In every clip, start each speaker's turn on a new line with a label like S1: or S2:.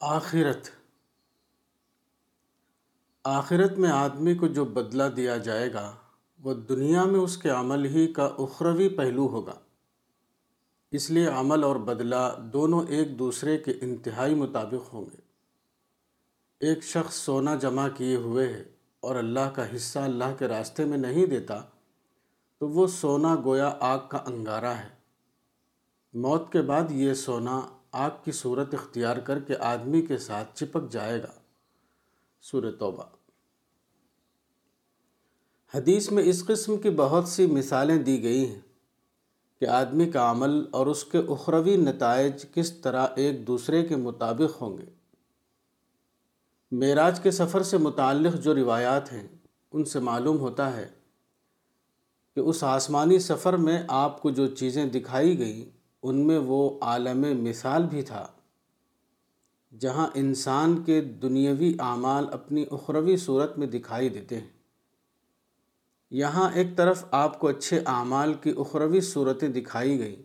S1: آخرت۔ آخرت میں آدمی کو جو بدلہ دیا جائے گا، وہ دنیا میں اس کے عمل ہی کا اخروی پہلو ہوگا۔ اس لیے عمل اور بدلہ دونوں ایک دوسرے کے انتہائی مطابق ہوں گے۔ ایک شخص سونا جمع کیے ہوئے ہے اور اللہ کا حصہ اللہ کے راستے میں نہیں دیتا، تو وہ سونا گویا آگ کا انگارہ ہے۔ موت کے بعد یہ سونا آگ کی صورت اختیار کر کے آدمی کے ساتھ چپک جائے گا۔ سور توبہ۔ حدیث میں اس قسم کی بہت سی مثالیں دی گئی ہیں کہ آدمی کا عمل اور اس کے اخروی نتائج کس طرح ایک دوسرے کے مطابق ہوں گے۔ معراج کے سفر سے متعلق جو روایات ہیں، ان سے معلوم ہوتا ہے کہ اس آسمانی سفر میں آپ کو جو چیزیں دکھائی گئیں ان میں وہ عالم مثال بھی تھا جہاں انسان کے دنیاوی اعمال اپنی اخروی صورت میں دکھائی دیتے ہیں۔ یہاں ایک طرف آپ کو اچھے اعمال کی اخروی صورتیں دکھائی گئیں۔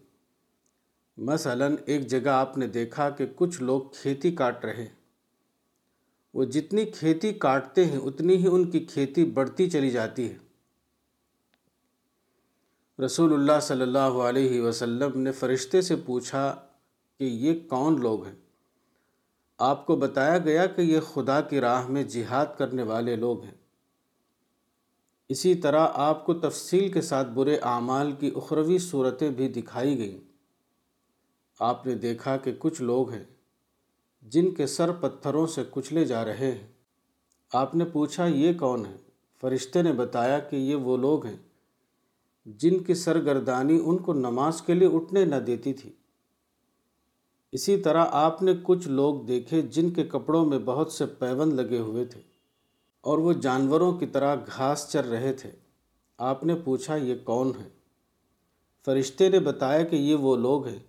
S1: مثلا ایک جگہ آپ نے دیکھا کہ کچھ لوگ کھیتی کاٹ رہے ہیں۔ وہ جتنی کھیتی کاٹتے ہیں، اتنی ہی ان کی کھیتی بڑھتی چلی جاتی ہے۔ رسول اللہ صلی اللہ علیہ وسلم نے فرشتے سے پوچھا کہ یہ کون لوگ ہیں؟ آپ کو بتایا گیا کہ یہ خدا کی راہ میں جہاد کرنے والے لوگ ہیں۔ اسی طرح آپ کو تفصیل کے ساتھ برے اعمال کی اخروی صورتیں بھی دکھائی گئیں۔ آپ نے دیکھا کہ کچھ لوگ ہیں جن کے سر پتھروں سے کچلے جا رہے ہیں۔ آپ نے پوچھا یہ کون ہے فرشتے نے بتایا کہ یہ وہ لوگ ہیں۔ جن کی سرگردانی ان کو نماز کے لیے اٹھنے نہ دیتی تھی۔ اسی طرح آپ نے کچھ لوگ دیکھے جن کے کپڑوں میں بہت سے پیون لگے ہوئے تھے اور وہ جانوروں کی طرح گھاس چر رہے تھے۔ آپ نے پوچھا، یہ کون ہے؟ فرشتے نے بتایا کہ یہ وہ لوگ ہیں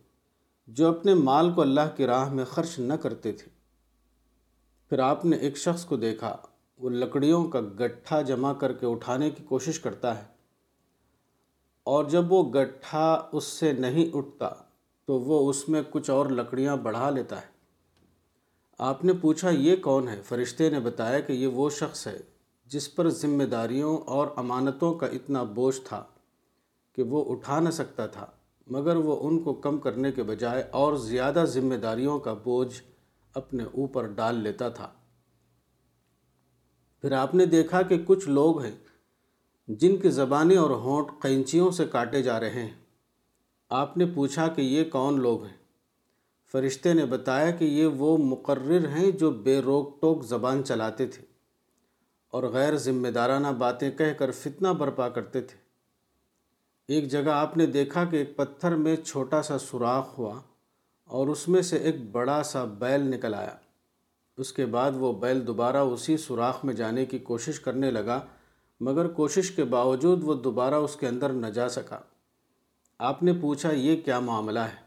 S1: جو اپنے مال کو اللہ کی راہ میں خرچ نہ کرتے تھے۔ پھر آپ نے ایک شخص کو دیکھا، وہ لکڑیوں کا گٹھا جمع کر کے اٹھانے کی کوشش کرتا ہے۔ اور جب وہ گٹھا اس سے نہیں اٹھتا تو وہ اس میں کچھ اور لکڑیاں بڑھا لیتا ہے۔ آپ نے پوچھا یہ کون ہے؟ فرشتے نے بتایا کہ یہ وہ شخص ہے جس پر ذمہ داریوں اور امانتوں کا اتنا بوجھ تھا کہ وہ اٹھا نہ سکتا تھا، مگر وہ ان کو کم کرنے کے بجائے اور زیادہ ذمہ داریوں کا بوجھ اپنے اوپر ڈال لیتا تھا۔ پھر آپ نے دیکھا کہ کچھ لوگ ہیں جن کی زبانیں اور ہونٹ قینچیوں سے کاٹے جا رہے ہیں۔ آپ نے پوچھا کہ یہ کون لوگ ہیں؟ فرشتے نے بتایا کہ یہ وہ مقرر ہیں جو بے روک ٹوک زبان چلاتے تھے اور غیر ذمہ دارانہ باتیں کہہ کر فتنہ برپا کرتے تھے۔ ایک جگہ آپ نے دیکھا کہ ایک پتھر میں چھوٹا سا سوراخ ہوا اور اس میں سے ایک بڑا سا بیل نکل آیا۔ اس کے بعد وہ بیل دوبارہ اسی سوراخ میں جانے کی کوشش کرنے لگا مگر کوشش کے باوجود وہ دوبارہ اس کے اندر نہ جا سکا۔ آپ نے پوچھا، یہ کیا معاملہ ہے؟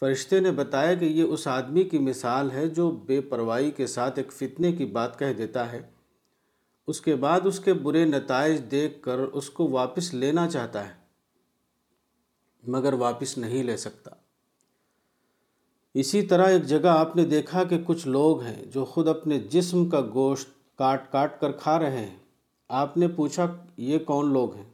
S1: فرشتے نے بتایا کہ یہ اس آدمی کی مثال ہے جو بے پرواہی کے ساتھ ایک فتنے کی بات کہہ دیتا ہے۔ اس کے بعد اس کے برے نتائج دیکھ کر اس کو واپس لینا چاہتا ہے، مگر واپس نہیں لے سکتا۔ اسی طرح ایک جگہ آپ نے دیکھا کہ کچھ لوگ ہیں جو خود اپنے جسم کا گوشت کاٹ کاٹ کر کھا رہے ہیں۔ آپ نے پوچھا یہ کون لوگ ہیں؟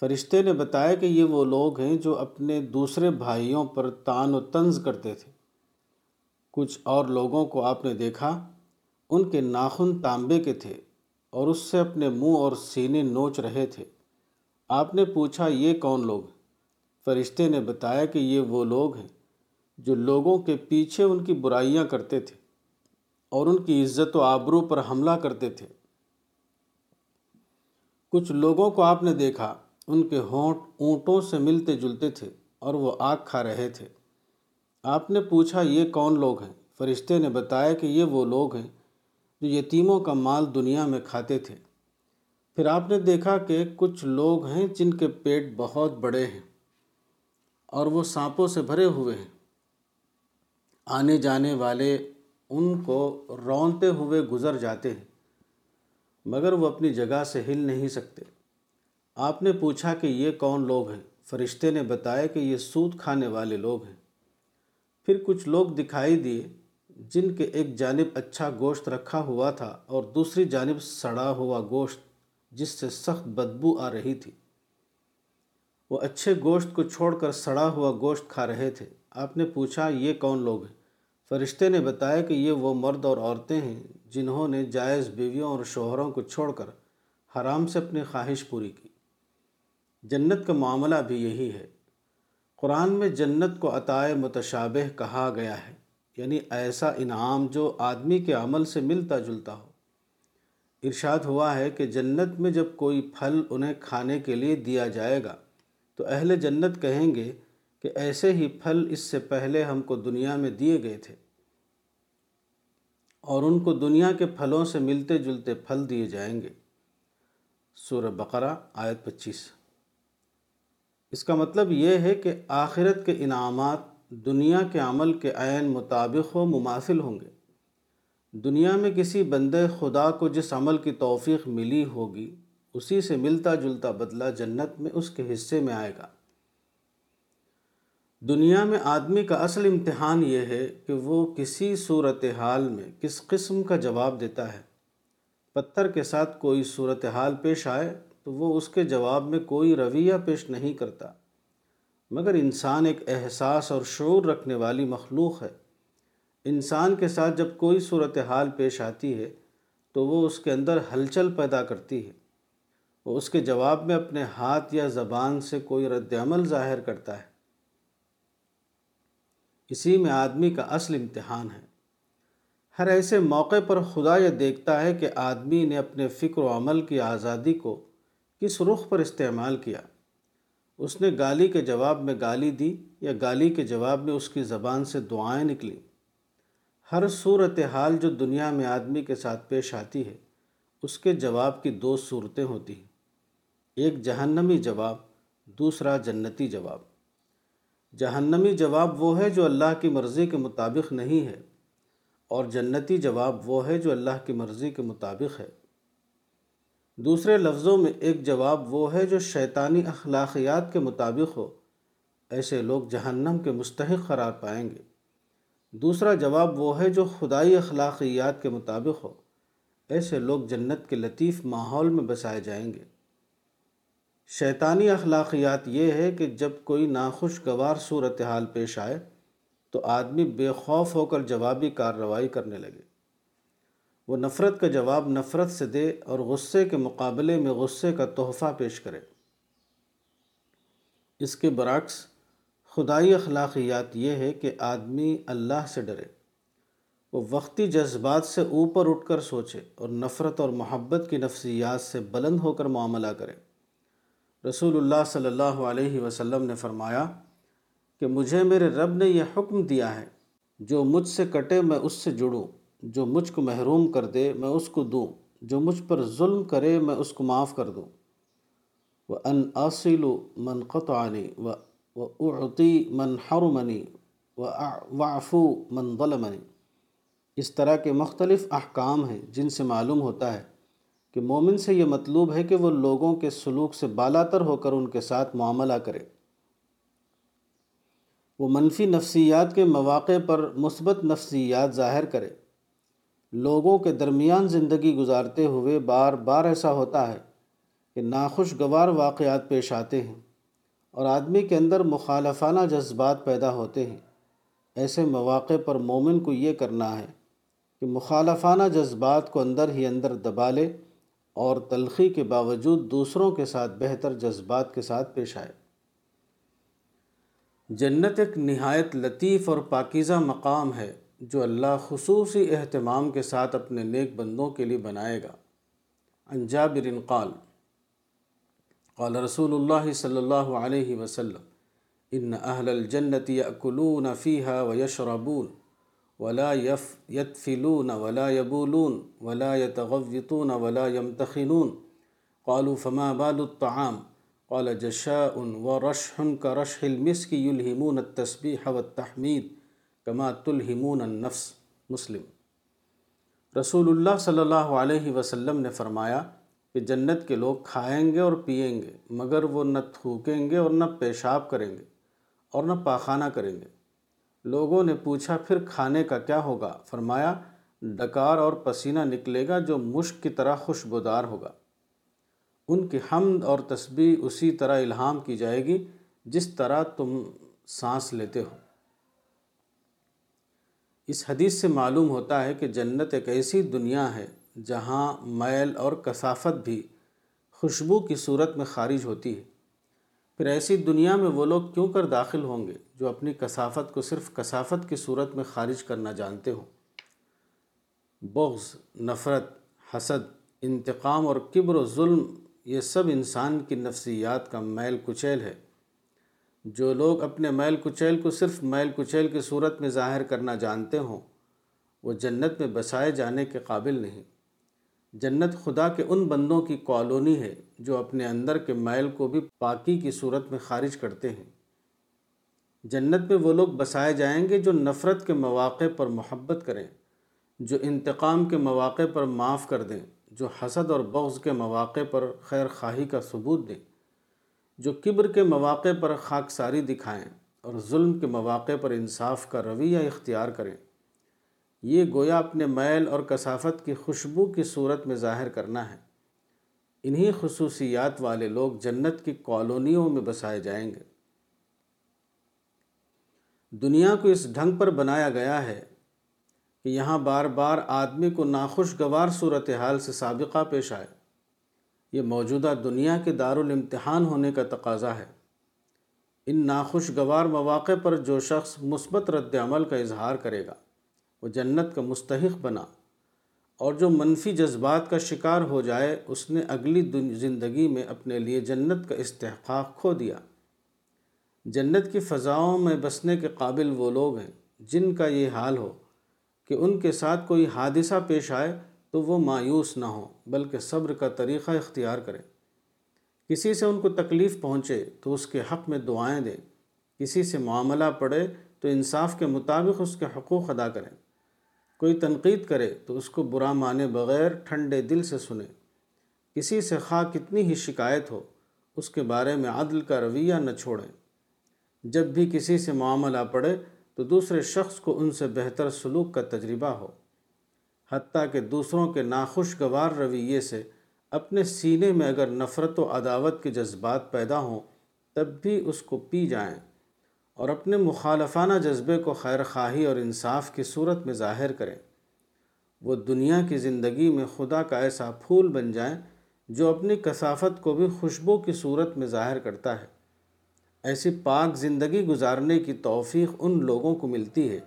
S1: فرشتے نے بتایا کہ یہ وہ لوگ ہیں جو اپنے دوسرے بھائیوں پر تان و طنز کرتے تھے۔ کچھ اور لوگوں کو آپ نے دیکھا، ان کے ناخن تانبے کے تھے اور اس سے اپنے منہ اور سینے نوچ رہے تھے۔ آپ نے پوچھا یہ کون لوگ فرشتے نے بتایا کہ یہ وہ لوگ ہیں جو لوگوں کے پیچھے ان کی برائیاں کرتے تھے اور ان کی عزت و آبرو پر حملہ کرتے تھے۔ کچھ لوگوں کو آپ نے دیکھا، ان کے ہونٹ اونٹوں سے ملتے جلتے تھے اور وہ آگ کھا رہے تھے۔ آپ نے پوچھا، یہ کون لوگ ہیں؟ فرشتے نے بتایا کہ یہ وہ لوگ ہیں جو یتیموں کا مال دنیا میں کھاتے تھے۔ پھر آپ نے دیکھا کہ کچھ لوگ ہیں جن کے پیٹ بہت بڑے ہیں اور وہ سانپوں سے بھرے ہوئے ہیں۔ آنے جانے والے ان کو رونتے ہوئے گزر جاتے ہیں۔ مگر وہ اپنی جگہ سے ہل نہیں سکتے۔ آپ نے پوچھا کہ یہ کون لوگ ہیں؟ فرشتے نے بتایا کہ یہ سود کھانے والے لوگ ہیں۔ پھر کچھ لوگ دکھائی دیے جن کے ایک جانب اچھا گوشت رکھا ہوا تھا اور دوسری جانب سڑا ہوا گوشت جس سے سخت بدبو آ رہی تھی۔ وہ اچھے گوشت کو چھوڑ کر سڑا ہوا گوشت کھا رہے تھے۔ آپ نے پوچھا، یہ کون لوگ ہیں؟ فرشتے نے بتایا کہ یہ وہ مرد اور عورتیں ہیں جنہوں نے جائز بیویوں اور شوہروں کو چھوڑ کر حرام سے اپنی خواہش پوری کی۔ جنت کا معاملہ بھی یہی ہے۔ قرآن میں جنت کو عطائے متشابہ کہا گیا ہے یعنی ایسا انعام جو آدمی کے عمل سے ملتا جلتا ہو۔ ارشاد ہوا ہے کہ جنت میں جب کوئی پھل انہیں کھانے کے لیے دیا جائے گا، تو اہل جنت کہیں گے کہ ایسے ہی پھل اس سے پہلے ہم کو دنیا میں دیے گئے تھے۔ اور ان کو دنیا کے پھلوں سے ملتے جلتے پھل دیے جائیں گے۔ سورہ بقرہ، آیت پچیس۔ اس کا مطلب یہ ہے کہ آخرت کے انعامات دنیا کے عمل کے عین مطابق و مماثل ہوں گے۔ دنیا میں کسی بندے خدا کو جس عمل کی توفیق ملی ہوگی، اسی سے ملتا جلتا بدلہ جنت میں اس کے حصے میں آئے گا۔ دنیا میں آدمی کا اصل امتحان یہ ہے کہ وہ کسی صورتحال میں کس قسم کا جواب دیتا ہے۔ پتھر کے ساتھ کوئی صورتحال پیش آئے تو وہ اس کے جواب میں کوئی رویہ پیش نہیں کرتا۔ مگر انسان ایک احساس اور شعور رکھنے والی مخلوق ہے۔ انسان کے ساتھ جب کوئی صورتحال پیش آتی ہے تو وہ اس کے اندر ہلچل پیدا کرتی ہے۔ وہ اس کے جواب میں اپنے ہاتھ یا زبان سے کوئی رد عمل ظاہر کرتا ہے۔ اسی میں آدمی کا اصل امتحان ہے۔ ہر ایسے موقع پر خدا یہ دیکھتا ہے کہ آدمی نے اپنے فکر و عمل کی آزادی کو کس رخ پر استعمال کیا۔ اس نے گالی کے جواب میں گالی دی یا گالی کے جواب میں اس کی زبان سے دعائیں نکلیں۔ ہر صورت حال جو دنیا میں آدمی کے ساتھ پیش آتی ہے، اس کے جواب کی دو صورتیں ہوتی ہیں۔ ایک جہنمی جواب، دوسرا جنتی جواب۔ جہنمی جواب وہ ہے جو اللہ کی مرضی کے مطابق نہیں ہے، اور جنتی جواب وہ ہے جو اللہ کی مرضی کے مطابق ہے۔ دوسرے لفظوں میں ایک جواب وہ ہے جو شیطانی اخلاقیات کے مطابق ہو، ایسے لوگ جہنم کے مستحق قرار پائیں گے۔ دوسرا جواب وہ ہے جو خدائی اخلاقیات کے مطابق ہو، ایسے لوگ جنت کے لطیف ماحول میں بسائے جائیں گے۔ شیطانی اخلاقیات یہ ہے کہ جب کوئی ناخوشگوار صورتحال پیش آئے تو آدمی بے خوف ہو کر جوابی کارروائی کرنے لگے۔ وہ نفرت کا جواب نفرت سے دے اور غصے کے مقابلے میں غصے کا تحفہ پیش کرے۔ اس کے برعکس خدائی اخلاقیات یہ ہے کہ آدمی اللہ سے ڈرے، وہ وقتی جذبات سے اوپر اٹھ کر سوچے اور نفرت اور محبت کی نفسیات سے بلند ہو کر معاملہ کرے۔ رسول اللہ صلی اللہ علیہ وسلم نے فرمایا کہ مجھے میرے رب نے یہ حکم دیا ہے، جو مجھ سے کٹے میں اس سے جڑوں، جو مجھ کو محروم کر دے میں اس کو دوں، جو مجھ پر ظلم کرے میں اس کو معاف کر دوں۔ وہ ان اصل من قطعنی و اعطی من حرمنی و وعفو من ظلمنی اس طرح کے مختلف احکام ہیں جن سے معلوم ہوتا ہے کہ مومن سے یہ مطلوب ہے کہ وہ لوگوں کے سلوک سے بالاتر ہو کر ان کے ساتھ معاملہ کرے۔ وہ منفی نفسیات کے مواقع پر مثبت نفسیات ظاہر کرے۔ لوگوں کے درمیان زندگی گزارتے ہوئے بار بار ایسا ہوتا ہے کہ ناخوشگوار واقعات پیش آتے ہیں اور آدمی کے اندر مخالفانہ جذبات پیدا ہوتے ہیں۔ ایسے مواقع پر مومن کو یہ کرنا ہے کہ مخالفانہ جذبات کو اندر ہی اندر دبا لے۔ اور تلخی کے باوجود دوسروں کے ساتھ بہتر جذبات کے ساتھ پیش آئے۔ جنت ایک نہایت لطیف اور پاکیزہ مقام ہے جو اللہ خصوصی اہتمام کے ساتھ اپنے نیک بندوں کے لیے بنائے گا۔ انجابر قال قال رسول اللہ صلی اللہ علیہ وسلم، ان اہل الجنت یأکلون فیہا ویشربون ولا يف، يتفلون ولا يبولون ولا يتغوطون ولا يمتخنون. قالوا، فما بال الطعام؟ قال، جشاء ورشح كرشح المسك يلهمون التسبيح والتحميد كما تلهمون النفس. مسلم. رسول اللہ صلی اللہ علیہ وسلم نے فرمایا کہ جنت کے لوگ کھائیں گے اور پئیں گے، مگر وہ نہ تھوکیں گے اور نہ پیشاب کریں گے اور نہ پاخانہ کریں گے۔ لوگوں نے پوچھا، پھر کھانے کا کیا ہوگا؟ فرمایا، ڈکار اور پسینہ نکلے گا جو مشک کی طرح خوشبودار ہوگا۔ ان کی حمد اور تسبیح اسی طرح الہام کی جائے گی جس طرح تم سانس لیتے ہو۔ اس حدیث سے معلوم ہوتا ہے کہ جنت ایک ایسی دنیا ہے جہاں میل اور کثافت بھی خوشبو کی صورت میں خارج ہوتی ہے۔ پھر ایسی دنیا میں وہ لوگ کیوں کر داخل ہوں گے جو اپنی کثافت کو صرف کثافت کی صورت میں خارج کرنا جانتے ہوں؟ بغض، نفرت، حسد، انتقام اور کبر و ظلم، یہ سب انسان کی نفسیات کا میل کچیل ہے۔ جو لوگ اپنے میل کچیل کو صرف میل کچیل کی صورت میں ظاہر کرنا جانتے ہوں، وہ جنت میں بسائے جانے کے قابل نہیں۔ جنت خدا کے ان بندوں کی کالونی ہے جو اپنے اندر کے میل کو بھی پاکی کی صورت میں خارج کرتے ہیں۔ جنت میں وہ لوگ بسائے جائیں گے جو نفرت کے مواقع پر محبت کریں، جو انتقام کے مواقع پر معاف کر دیں، جو حسد اور بغض کے مواقع پر خیر خواہی کا ثبوت دیں، جو کبر کے مواقع پر خاک ساری دکھائیں اور ظلم کے مواقع پر انصاف کا رویہ اختیار کریں۔ یہ گویا اپنے میل اور کثافت کی خوشبو کی صورت میں ظاہر کرنا ہے۔ انہی خصوصیات والے لوگ جنت کی کالونیوں میں بسائے جائیں گے۔ دنیا کو اس ڈھنگ پر بنایا گیا ہے کہ یہاں بار بار آدمی کو ناخوشگوار صورتحال سے سابقہ پیش آئے۔ یہ موجودہ دنیا کے دارالامتحان ہونے کا تقاضا ہے۔ ان ناخوشگوار مواقع پر جو شخص مثبت رد عمل کا اظہار کرے گا۔ وہ جنت کا مستحق بنا اور جو منفی جذبات کا شکار ہو جائے، اس نے اگلی زندگی میں اپنے لیے جنت کا استحقاق کھو دیا۔ جنت کی فضاؤں میں بسنے کے قابل وہ لوگ ہیں جن کا یہ حال ہو کہ ان کے ساتھ کوئی حادثہ پیش آئے تو وہ مایوس نہ ہوں، بلکہ صبر کا طریقہ اختیار کریں۔ کسی سے ان کو تکلیف پہنچے تو اس کے حق میں دعائیں دیں۔ کسی سے معاملہ پڑے تو انصاف کے مطابق اس کے حقوق ادا کریں۔ کوئی تنقید کرے تو اس کو برا مانے بغیر ٹھنڈے دل سے سنیں کسی سے خواہ کتنی ہی شکایت ہو، اس کے بارے میں عدل کا رویہ نہ چھوڑیں۔ جب بھی کسی سے معاملہ پڑے تو دوسرے شخص کو ان سے بہتر سلوک کا تجربہ ہو۔ حتیٰ کہ دوسروں کے ناخوشگوار رویے سے اپنے سینے میں اگر نفرت و عداوت کے جذبات پیدا ہوں، تب بھی اس کو پی جائیں۔ اور اپنے مخالفانہ جذبے کو خیر خواہی اور انصاف کی صورت میں ظاہر کریں۔ وہ دنیا کی زندگی میں خدا کا ایسا پھول بن جائیں جو اپنی کثافت کو بھی خوشبو کی صورت میں ظاہر کرتا ہے۔ ایسی پاک زندگی گزارنے کی توفیق ان لوگوں کو ملتی ہے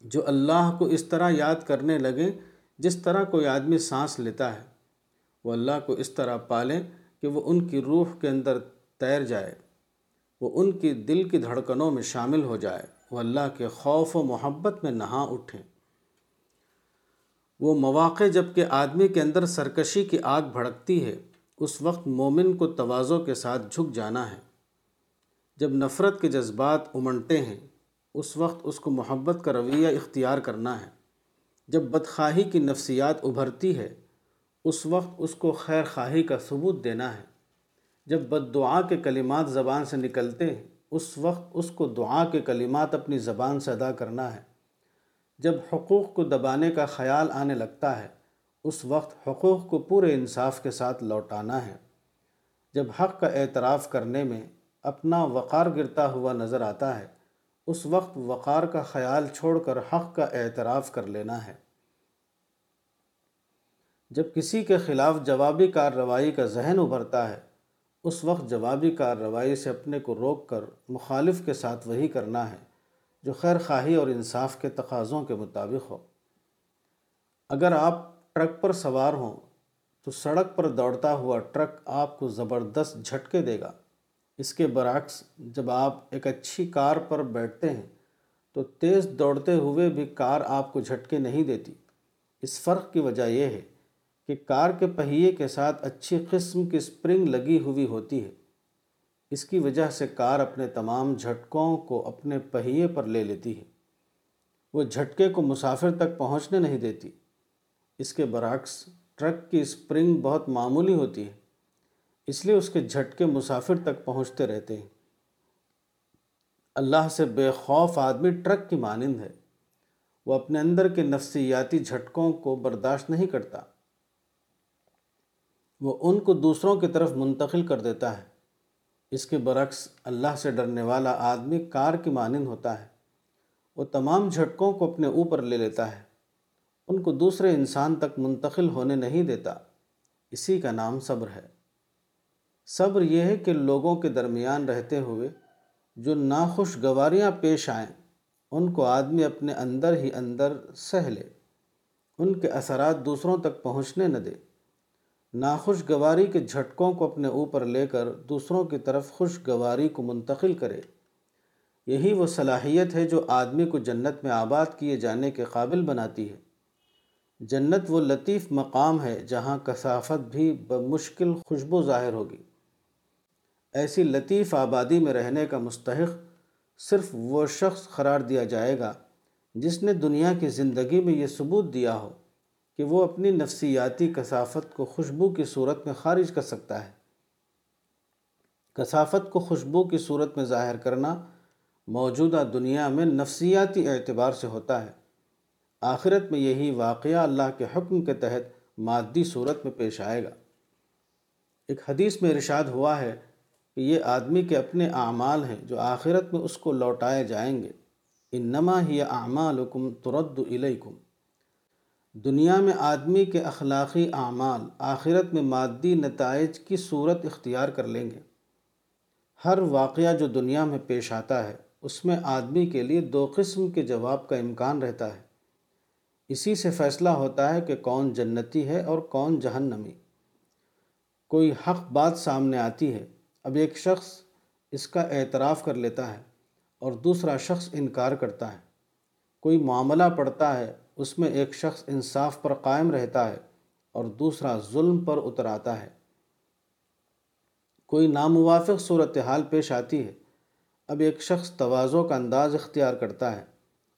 S1: جو اللہ کو اس طرح یاد کرنے لگیں جس طرح کوئی آدمی سانس لیتا ہے۔ وہ اللہ کو اس طرح پالیں کہ وہ ان کی روح کے اندر تیر جائے۔ وہ ان کی دل کی دھڑکنوں میں شامل ہو جائے۔ وہ اللہ کے خوف و محبت میں نہا اٹھیں۔ وہ مواقع جبکہ آدمی کے اندر سرکشی کی آگ بھڑکتی ہے، اس وقت مومن کو توازوں کے ساتھ جھک جانا ہے۔ جب نفرت کے جذبات امنٹے ہیں، اس وقت اس کو محبت کا رویہ اختیار کرنا ہے۔ جب بدخواہی کی نفسیات ابھرتی ہے، اس وقت اس کو خیر خواہی کا ثبوت دینا ہے۔ جب بد دعا کے کلمات زبان سے نکلتے ہیں، اس وقت اس کو دعا کے کلمات اپنی زبان سے ادا کرنا ہے۔ جب حقوق کو دبانے کا خیال آنے لگتا ہے، اس وقت حقوق کو پورے انصاف کے ساتھ لوٹانا ہے۔ جب حق کا اعتراف کرنے میں اپنا وقار گرتا ہوا نظر آتا ہے، اس وقت وقار کا خیال چھوڑ کر حق کا اعتراف کر لینا ہے۔ جب کسی کے خلاف جوابی کارروائی کا ذہن ابھرتا ہے اس وقت جوابی کارروائی سے اپنے کو روک کر مخالف کے ساتھ وہی کرنا ہے جو خیر خواہی اور انصاف کے تقاضوں کے مطابق ہو۔ اگر آپ ٹرک پر سوار ہوں تو سڑک پر دوڑتا ہوا ٹرک آپ کو زبردست جھٹکے دے گا۔ اس کے برعکس جب آپ ایک اچھی کار پر بیٹھتے ہیں تو تیز دوڑتے ہوئے بھی کار آپ کو جھٹکے نہیں دیتی۔ اس فرق کی وجہ یہ ہے کہ کار کے پہیے کے ساتھ اچھی قسم کی سپرنگ لگی ہوئی ہوتی ہے۔ اس کی وجہ سے کار اپنے تمام جھٹکوں کو اپنے پہیے پر لے لیتی ہے۔ وہ جھٹکے کو مسافر تک پہنچنے نہیں دیتی۔ اس کے برعکس، ٹرک کی سپرنگ بہت معمولی ہوتی ہے۔ اس لیے اس کے جھٹکے مسافر تک پہنچتے رہتے ہیں۔ اللہ سے بے خوف آدمی ٹرک کی مانند ہے۔ وہ اپنے اندر کے نفسیاتی جھٹکوں کو برداشت نہیں کرتا۔ وہ ان کو دوسروں کی طرف منتقل کر دیتا ہے۔ اس کے برعکس اللہ سے ڈرنے والا آدمی کار کی مانند ہوتا ہے۔ وہ تمام جھٹکوں کو اپنے اوپر لے لیتا ہے۔ ان کو دوسرے انسان تک منتقل ہونے نہیں دیتا۔ اسی کا نام صبر ہے۔ صبر یہ ہے کہ لوگوں کے درمیان رہتے ہوئے جو ناخوشگواریاں پیش آئیں، ان کو آدمی اپنے اندر ہی اندر سہ لے۔ ان کے اثرات دوسروں تک پہنچنے نہ دے۔ ناخوشگواری کے جھٹکوں کو اپنے اوپر لے کر دوسروں کی طرف خوشگواری کو منتقل کرے۔ یہی وہ صلاحیت ہے جو آدمی کو جنت میں آباد کیے جانے کے قابل بناتی ہے۔ جنت وہ لطیف مقام ہے جہاں کثافت بھی بمشکل خوشبو ظاہر ہوگی۔ ایسی لطیف آبادی میں رہنے کا مستحق صرف وہ شخص قرار دیا جائے گا جس نے دنیا کی زندگی میں یہ ثبوت دیا ہو۔ کہ وہ اپنی نفسیاتی کثافت کو خوشبو کی صورت میں خارج کر سکتا ہے۔ کثافت کو خوشبو کی صورت میں ظاہر کرنا موجودہ دنیا میں نفسیاتی اعتبار سے ہوتا ہے۔ آخرت میں یہی واقعہ اللہ کے حکم کے تحت مادی صورت میں پیش آئے گا۔ ایک حدیث میں ارشاد ہوا ہے کہ یہ آدمی کے اپنے اعمال ہیں جو آخرت میں اس کو لوٹائے جائیں گے۔ انما ہی اعمالکم ترد الیکم۔ دنیا میں آدمی کے اخلاقی اعمال آخرت میں مادی نتائج کی صورت اختیار کر لیں گے۔ ہر واقعہ جو دنیا میں پیش آتا ہے، اس میں آدمی کے لیے دو قسم کے جواب کا امکان رہتا ہے۔ اسی سے فیصلہ ہوتا ہے کہ کون جنتی ہے اور کون جہنمی۔ کوئی حق بات سامنے آتی ہے، اب ایک شخص اس کا اعتراف کر لیتا ہے اور دوسرا شخص انکار کرتا ہے۔ کوئی معاملہ پڑتا ہے اس میں ایک شخص انصاف پر قائم رہتا ہے اور دوسرا ظلم پر اتر آتا ہے۔ کوئی ناموافق صورتحال پیش آتی ہے۔ اب ایک شخص توازوں کا انداز اختیار کرتا ہے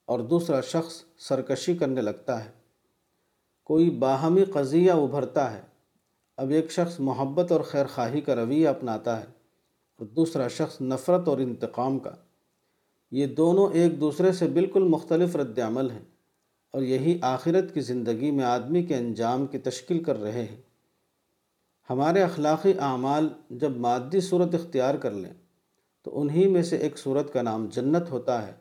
S1: اور دوسرا شخص سرکشی کرنے لگتا ہے۔ کوئی باہمی قضیہ ابھرتا ہے۔ اب ایک شخص محبت اور خیر خواہی کا رویہ اپناتا ہے اور دوسرا شخص نفرت اور انتقام کا۔ یہ دونوں ایک دوسرے سے بالکل مختلف رد عمل ہیں۔ اور یہی آخرت کی زندگی میں آدمی کے انجام کی تشکیل کر رہے ہیں۔ ہمارے اخلاقی اعمال جب مادی صورت اختیار کر لیں، تو انہی میں سے ایک صورت کا نام جنت ہوتا ہے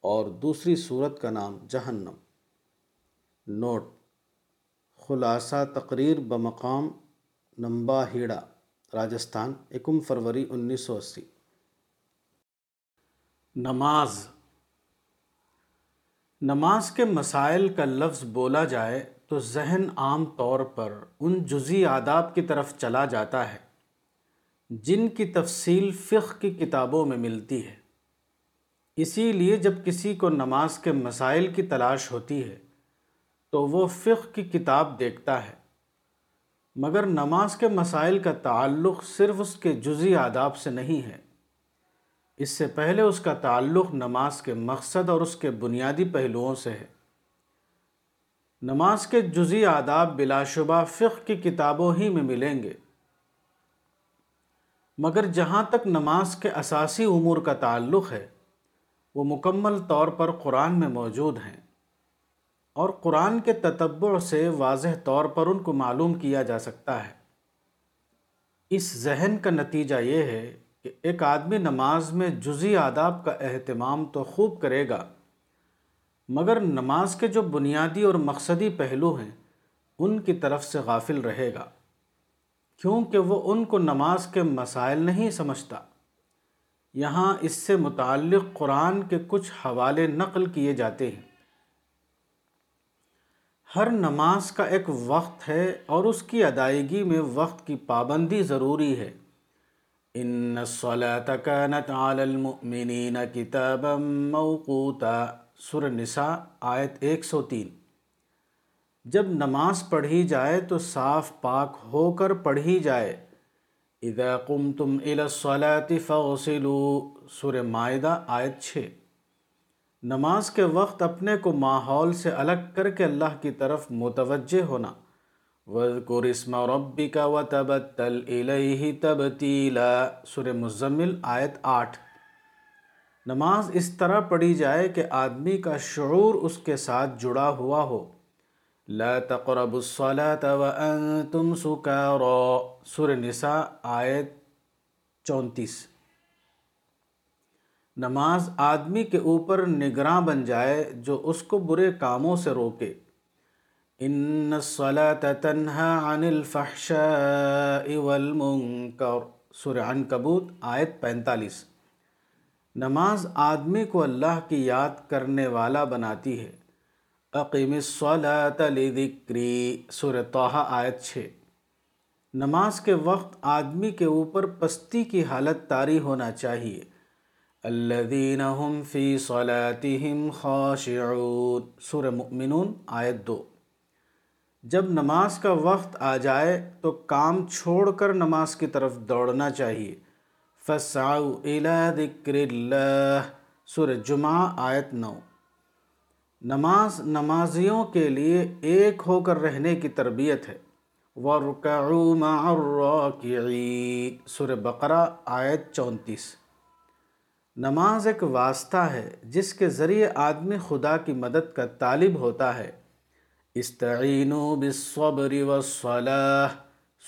S1: اور دوسری صورت کا نام جہنم۔ نوٹ، خلاصہ تقریر بمقام نمبا ہیڑا، راجستھان، اکم فروری انیس سو اسی۔ نماز نماز کے مسائل کا لفظ بولا جائے تو ذہن عام طور پر ان جزی آداب کی طرف چلا جاتا ہے، جن کی تفصیل فقہ کی کتابوں میں ملتی ہے۔ اسی لیے جب کسی کو نماز کے مسائل کی تلاش ہوتی ہے تو وہ فقہ کی کتاب دیکھتا ہے۔ مگر نماز کے مسائل کا تعلق صرف اس کے جزی آداب سے نہیں ہے۔ اس سے پہلے اس کا تعلق نماز کے مقصد اور اس کے بنیادی پہلوؤں سے ہے۔ نماز کے جزی آداب بلا شبہ فقہ کی کتابوں ہی میں ملیں گے۔ مگر جہاں تک نماز کے اساسی امور کا تعلق ہے، وہ مکمل طور پر قرآن میں موجود ہیں۔ اور قرآن کے تتبع سے واضح طور پر ان کو معلوم کیا جا سکتا ہے۔ اس ذہن کا نتیجہ یہ ہے کہ ایک آدمی نماز میں جزی آداب کا اہتمام تو خوب کرے گا، مگر نماز کے جو بنیادی اور مقصدی پہلو ہیں، ان کی طرف سے غافل رہے گا، کیونکہ وہ ان کو نماز کے مسائل نہیں سمجھتا۔ یہاں اس سے متعلق قرآن کے کچھ حوالے نقل کیے جاتے ہیں۔ ہر نماز کا ایک وقت ہے اور اس کی ادائیگی میں وقت کی پابندی ضروری ہے۔ ان الصلاة كانت على المؤمنین کتابا موقوتا سر نساء آیت ایک سو تین۔ جب نماز پڑھی جائے تو صاف پاک ہو کر پڑھی جائے۔ اذا قمتم الى الصلاة فاغسلوا۔ سورہ معاہدہ آیت چھ۔ نماز کے وقت اپنے کو ماحول سے الگ کر کے اللہ کی طرف متوجہ ہونا۔ وَذْكُرِ اسْمَ رَبِّكَ وَتَبَتَّلْ إِلَيْهِ تَبْتِيلًا۔ سورہ مزمل آیت آٹھ۔ نماز اس طرح پڑھی جائے کہ آدمی کا شعور اس کے ساتھ جڑا ہوا ہو۔ لا تقربوا الصلاة وانتم سکارا۔ سور نساء آیت چونتیس۔ نماز آدمی کے اوپر نگراں بن جائے جو اس کو برے کاموں سے روکے۔ ان الصلاة تنہا عن الفحشاء والمنکر سورہ عنکبوت، آیت پینتالیس. نماز آدمی کو اللہ کی یاد کرنے والا بناتی ہے. اقیم الصلاة لذکری، سورہ توحہ آیت چھ. نماز کے وقت آدمی کے اوپر پستی کی حالت طاری ہونا چاہیے. الذین هم فی صلاتهم خاشعون. سورہ مؤمنون، آیت دو. جب نماز کا وقت آ جائے تو کام چھوڑ کر نماز کی طرف دوڑنا چاہیے۔ فسعوا الى ذکر اللہ سورہ جمعہ آیت نو۔ نماز نمازیوں کے لیے ایک ہو کر رہنے کی تربیت ہے۔ وَرْكَعُوا مَعَ الرَّاكِعِينَ۔ سورہ بقرہ آیت چونتیس۔ نماز ایک واسطہ ہے جس کے ذریعے آدمی خدا کی مدد کا طالب ہوتا ہے۔ استعینوا بالصبر والصلاح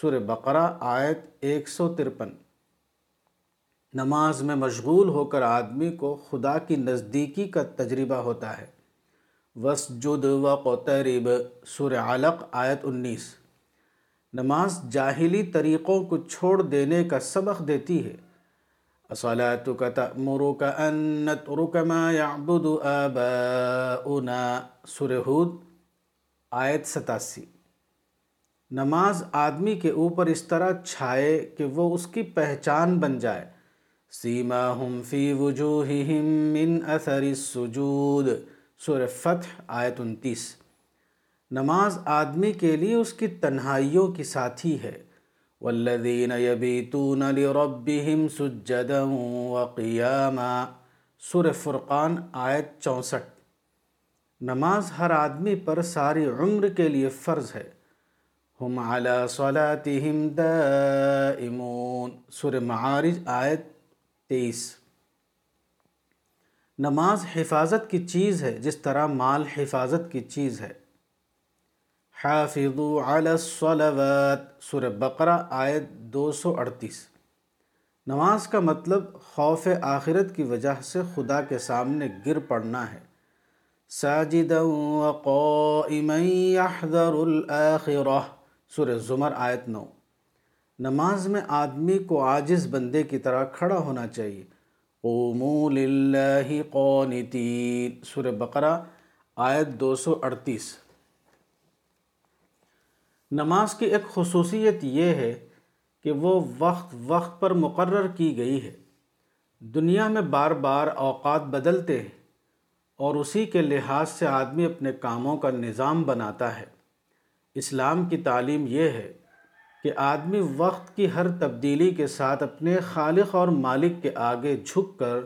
S1: سورہ بقرہ، آیت ایک سو ترپن. نماز میں مشغول ہو کر آدمی کو خدا کی نزدیکی کا تجربہ ہوتا ہے۔ وسجد وقترب سور علق، آیت انیس. نماز جاہلی طریقوں کو چھوڑ دینے کا سبق دیتی ہے۔ اصلاۃ تأمرك ان نترك ما يعبد آباؤنا. سور ہود آیت ستاسی۔ نماز آدمی کے اوپر اس طرح چھائے کہ وہ اس کی پہچان بن جائے۔ سیماہم فی وجوہہم من اثر السجود۔ سور فتح، آیت انتیس۔ نماز آدمی کے لیے اس کی تنہائیوں کی ساتھی ہے۔ والذین یبیتون لربهم سجدا وقیاما۔ سور فرقان، آیت چونسٹھ۔ نماز ہر آدمی پر ساری عمر کے لیے فرض ہے۔ ہم علی صلاتهم دائمون۔ سور معارج آیت تیس نماز حفاظت کی چیز ہے، جس طرح مال حفاظت کی چیز ہے۔ حافظوا علی الصلوات۔ سورہ بقرہ آیت دو سو اڑتیس۔ نماز کا مطلب خوف آخرت کی وجہ سے خدا کے سامنے گر پڑنا ہے۔ ساجدا وقائما يحذر الاخرہ سورہ زمر آیت نو. نماز میں آدمی کو عاجز بندے کی طرح کھڑا ہونا چاہیے. قوموا للہ قانتین. سورہ بقرہ آیت دو سو اڑتیس. نماز کی ایک خصوصیت یہ ہے کہ وہ وقت وقت پر مقرر کی گئی ہے. دنیا میں بار بار اوقات بدلتے ہیں. اور اسی کے لحاظ سے آدمی اپنے کاموں کا نظام بناتا ہے۔ اسلام کی تعلیم یہ ہے کہ آدمی وقت کی ہر تبدیلی کے ساتھ اپنے خالق اور مالک کے آگے جھک کر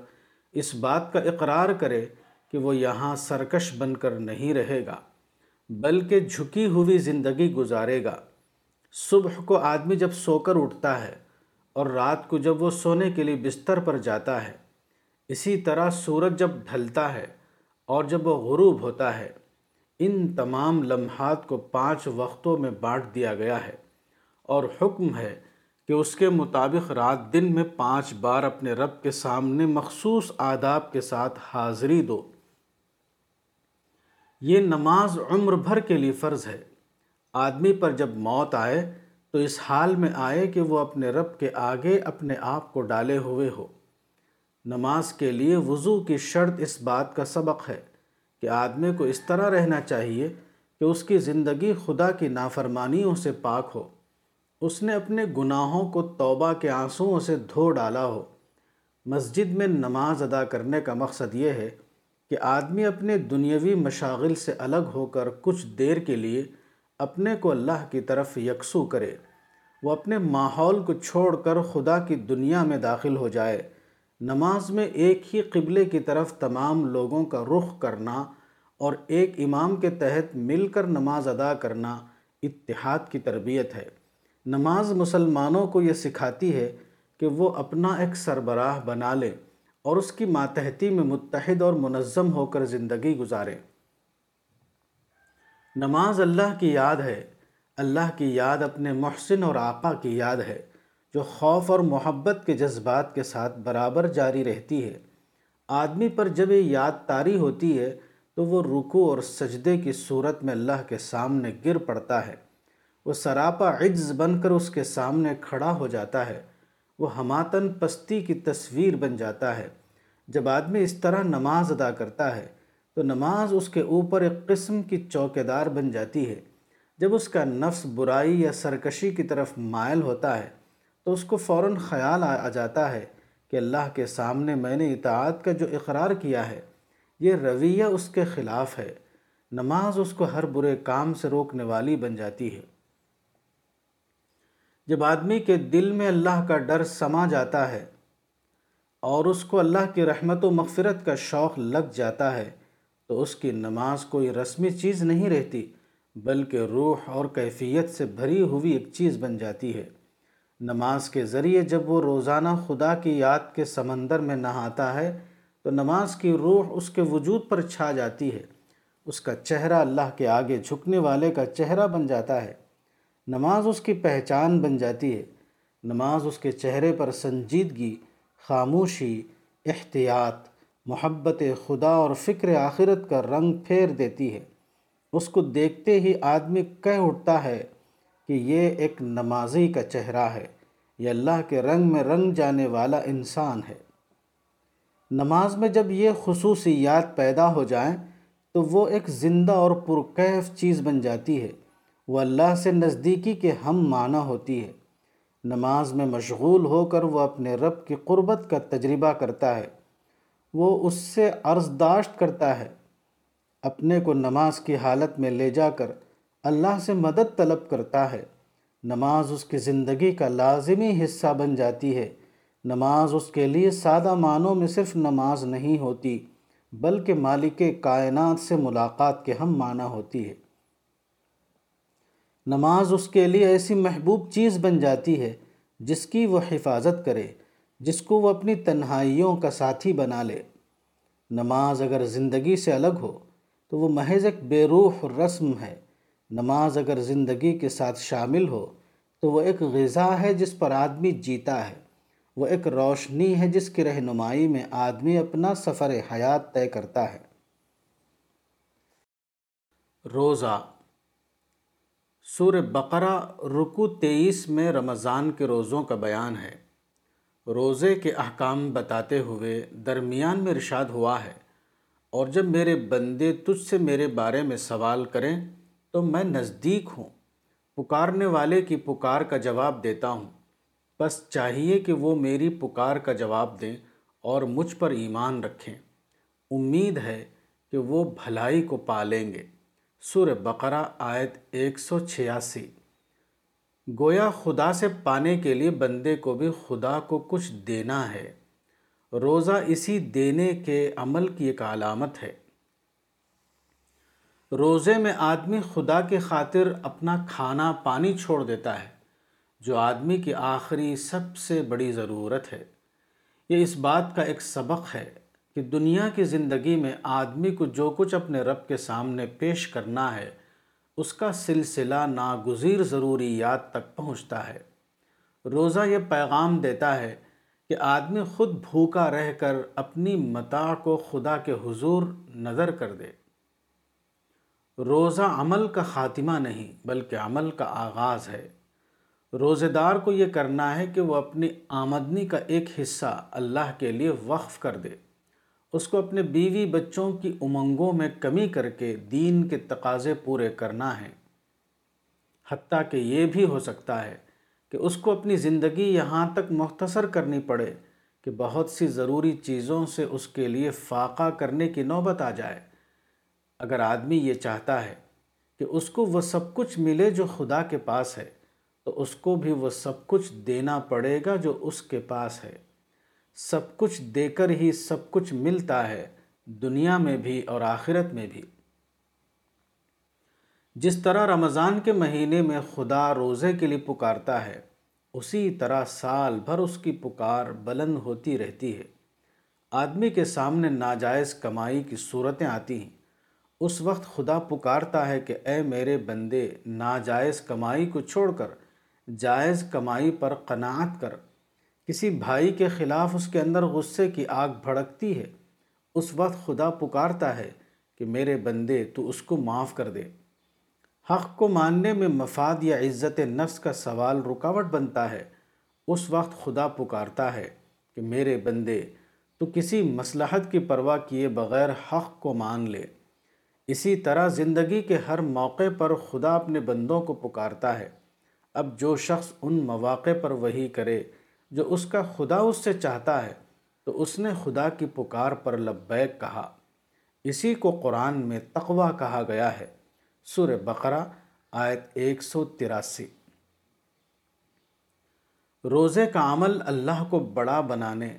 S1: اس بات کا اقرار کرے کہ وہ یہاں سرکش بن کر نہیں رہے گا، بلکہ جھکی ہوئی زندگی گزارے گا۔ صبح کو آدمی جب سو کر اٹھتا ہے اور رات کو جب وہ سونے کے لیے بستر پر جاتا ہے، اسی طرح سورج جب ڈھلتا ہے اور جب وہ غروب ہوتا ہے، ان تمام لمحات کو پانچ وقتوں میں بانٹ دیا گیا ہے۔ اور حکم ہے کہ اس کے مطابق رات دن میں پانچ بار اپنے رب کے سامنے مخصوص آداب کے ساتھ حاضری دو۔ یہ نماز عمر بھر کے لیے فرض ہے۔ آدمی پر جب موت آئے تو اس حال میں آئے کہ وہ اپنے رب کے آگے اپنے آپ کو ڈالے ہوئے ہو۔ نماز کے لیے وضو کی شرط اس بات کا سبق ہے کہ آدمی کو اس طرح رہنا چاہیے کہ اس کی زندگی خدا کی نافرمانیوں سے پاک ہو۔ اس نے اپنے گناہوں کو توبہ کے آنسوؤں سے دھو ڈالا ہو۔ مسجد میں نماز ادا کرنے کا مقصد یہ ہے کہ آدمی اپنے دنیاوی مشاغل سے الگ ہو کر کچھ دیر کے لیے اپنے کو اللہ کی طرف یکسو کرے۔ وہ اپنے ماحول کو چھوڑ کر خدا کی دنیا میں داخل ہو جائے۔ نماز میں ایک ہی قبلے کی طرف تمام لوگوں کا رخ کرنا اور ایک امام کے تحت مل کر نماز ادا کرنا اتحاد کی تربیت ہے۔ نماز مسلمانوں کو یہ سکھاتی ہے کہ وہ اپنا ایک سربراہ بنا لے اور اس کی ماتحتی میں متحد اور منظم ہو کر زندگی گزارے نماز اللہ کی یاد ہے۔ اللہ کی یاد اپنے محسن اور آقا کی یاد ہے۔ جو خوف اور محبت کے جذبات کے ساتھ برابر جاری رہتی ہے۔ آدمی پر جب یہ یاد تاری ہوتی ہے، تو وہ رکو اور سجدے کی صورت میں اللہ کے سامنے گر پڑتا ہے۔ وہ سراپا عجز بن کر اس کے سامنے کھڑا ہو جاتا ہے۔ وہ ہماتن پستی کی تصویر بن جاتا ہے۔ جب آدمی اس طرح نماز ادا کرتا ہے، تو نماز اس کے اوپر ایک قسم کی چوکیدار بن جاتی ہے۔ جب اس کا نفس برائی یا سرکشی کی طرف مائل ہوتا ہے تو اس کو فوراً خیال آ جاتا ہے کہ اللہ کے سامنے میں نے اطاعت کا جو اقرار کیا ہے، یہ رویہ اس کے خلاف ہے۔ نماز اس کو ہر برے کام سے روکنے والی بن جاتی ہے۔ جب آدمی کے دل میں اللہ کا ڈر سما جاتا ہے اور اس کو اللہ کی رحمت و مغفرت کا شوق لگ جاتا ہے، تو اس کی نماز کوئی رسمی چیز نہیں رہتی، بلکہ روح اور کیفیت سے بھری ہوئی ایک چیز بن جاتی ہے۔ نماز کے ذریعے جب وہ روزانہ خدا کی یاد کے سمندر میں نہاتا ہے، تو نماز کی روح اس کے وجود پر چھا جاتی ہے۔ اس کا چہرہ اللہ کے آگے جھکنے والے کا چہرہ بن جاتا ہے۔ نماز اس کی پہچان بن جاتی ہے۔ نماز اس کے چہرے پر سنجیدگی، خاموشی، احتیاط، محبت خدا اور فکر آخرت کا رنگ پھیر دیتی ہے۔ اس کو دیکھتے ہی آدمی کہہ اٹھتا ہے۔ کہ یہ ایک نمازی کا چہرہ ہے، یہ اللہ کے رنگ میں رنگ جانے والا انسان ہے۔ نماز میں جب یہ خصوصیات پیدا ہو جائیں، تو وہ ایک زندہ اور پرکیف چیز بن جاتی ہے۔ وہ اللہ سے نزدیکی کے ہم معنی ہوتی ہے۔ نماز میں مشغول ہو کر وہ اپنے رب کی قربت کا تجربہ کرتا ہے۔ وہ اس سے عرض داشت کرتا ہے۔ اپنے کو نماز کی حالت میں لے جا کر اللہ سے مدد طلب کرتا ہے۔ نماز اس کی زندگی کا لازمی حصہ بن جاتی ہے۔ نماز اس کے لیے سادہ معنوں میں صرف نماز نہیں ہوتی، بلکہ مالک کائنات سے ملاقات کے ہم معنی ہوتی ہے۔ نماز اس کے لیے ایسی محبوب چیز بن جاتی ہے جس کی وہ حفاظت کرے، جس کو وہ اپنی تنہائیوں کا ساتھی بنا لے۔ نماز اگر زندگی سے الگ ہو تو وہ محض ایک بے روح رسم ہے۔ نماز اگر زندگی کے ساتھ شامل ہو تو وہ ایک غذا ہے جس پر آدمی جیتا ہے۔ وہ ایک روشنی ہے جس کی رہنمائی میں آدمی اپنا سفر حیات طے کرتا ہے۔ روزہ۔ سور بقرہ رکو تیئیس میں رمضان کے روزوں کا بیان ہے۔ روزے کے احکام بتاتے ہوئے درمیان میں رشاد ہوا ہے، اور جب میرے بندے تجھ سے میرے بارے میں سوال کریں تو میں نزدیک ہوں۔ پکارنے والے کی پکار کا جواب دیتا ہوں۔ بس چاہیے کہ وہ میری پکار کا جواب دیں اور مجھ پر ایمان رکھیں۔ امید ہے کہ وہ بھلائی کو پالیں گے۔ سور بقرہ آیت ایک سو چھیاسی۔ گویا خدا سے پانے کے لیے بندے کو بھی خدا کو کچھ دینا ہے۔ روزہ اسی دینے کے عمل کی ایک علامت ہے۔ روزے میں آدمی خدا کی خاطر اپنا کھانا پانی چھوڑ دیتا ہے، جو آدمی کی آخری سب سے بڑی ضرورت ہے۔ یہ اس بات کا ایک سبق ہے کہ دنیا کی زندگی میں آدمی کو جو کچھ اپنے رب کے سامنے پیش کرنا ہے، اس کا سلسلہ ناگزیر ضروریات تک پہنچتا ہے۔ روزہ یہ پیغام دیتا ہے کہ آدمی خود بھوکا رہ کر اپنی متاع کو خدا کے حضور نظر کر دے۔ روزہ عمل کا خاتمہ نہیں، بلکہ عمل کا آغاز ہے۔ روزے دار کو یہ کرنا ہے کہ وہ اپنی آمدنی کا ایک حصہ اللہ کے لیے وقف کر دے۔ اس کو اپنے بیوی بچوں کی امنگوں میں کمی کر کے دین کے تقاضے پورے کرنا ہے۔ حتیٰ کہ یہ بھی ہو سکتا ہے کہ اس کو اپنی زندگی یہاں تک مختصر کرنی پڑے کہ بہت سی ضروری چیزوں سے اس کے لیے فاقہ کرنے کی نوبت آ جائے۔ اگر آدمی یہ چاہتا ہے کہ اس کو وہ سب کچھ ملے جو خدا کے پاس ہے، تو اس کو بھی وہ سب کچھ دینا پڑے گا جو اس کے پاس ہے۔ سب کچھ دے کر ہی سب کچھ ملتا ہے دنیا میں بھی اور آخرت میں بھی۔ جس طرح رمضان کے مہینے میں خدا روزے کے لیے پکارتا ہے، اسی طرح سال بھر اس کی پکار بلند ہوتی رہتی ہے۔ آدمی کے سامنے ناجائز کمائی کی صورتیں آتی ہیں۔ اس وقت خدا پکارتا ہے کہ اے میرے بندے، ناجائز کمائی کو چھوڑ کر، جائز کمائی پر قناعت کر۔ کسی بھائی کے خلاف اس کے اندر غصے کی آگ بھڑکتی ہے۔ اس وقت خدا پکارتا ہے کہ میرے بندے، تو اس کو معاف کر دے۔ حق کو ماننے میں مفاد یا عزت نفس کا سوال رکاوٹ بنتا ہے۔ اس وقت خدا پکارتا ہے کہ میرے بندے، تو کسی مصلحت کی پرواہ کیے بغیر حق کو مان لے۔ اسی طرح زندگی کے ہر موقع پر خدا اپنے بندوں کو پکارتا ہے۔ اب جو شخص ان مواقع پر وہی کرے جو اس کا خدا اس سے چاہتا ہے، تو اس نے خدا کی پکار پر لبیک کہا۔ اسی کو قرآن میں تقوی کہا گیا ہے۔ سورہ بقرہ، آیت ایک سو تراسی۔ روزے کا عمل اللہ کو بڑا بنانے۔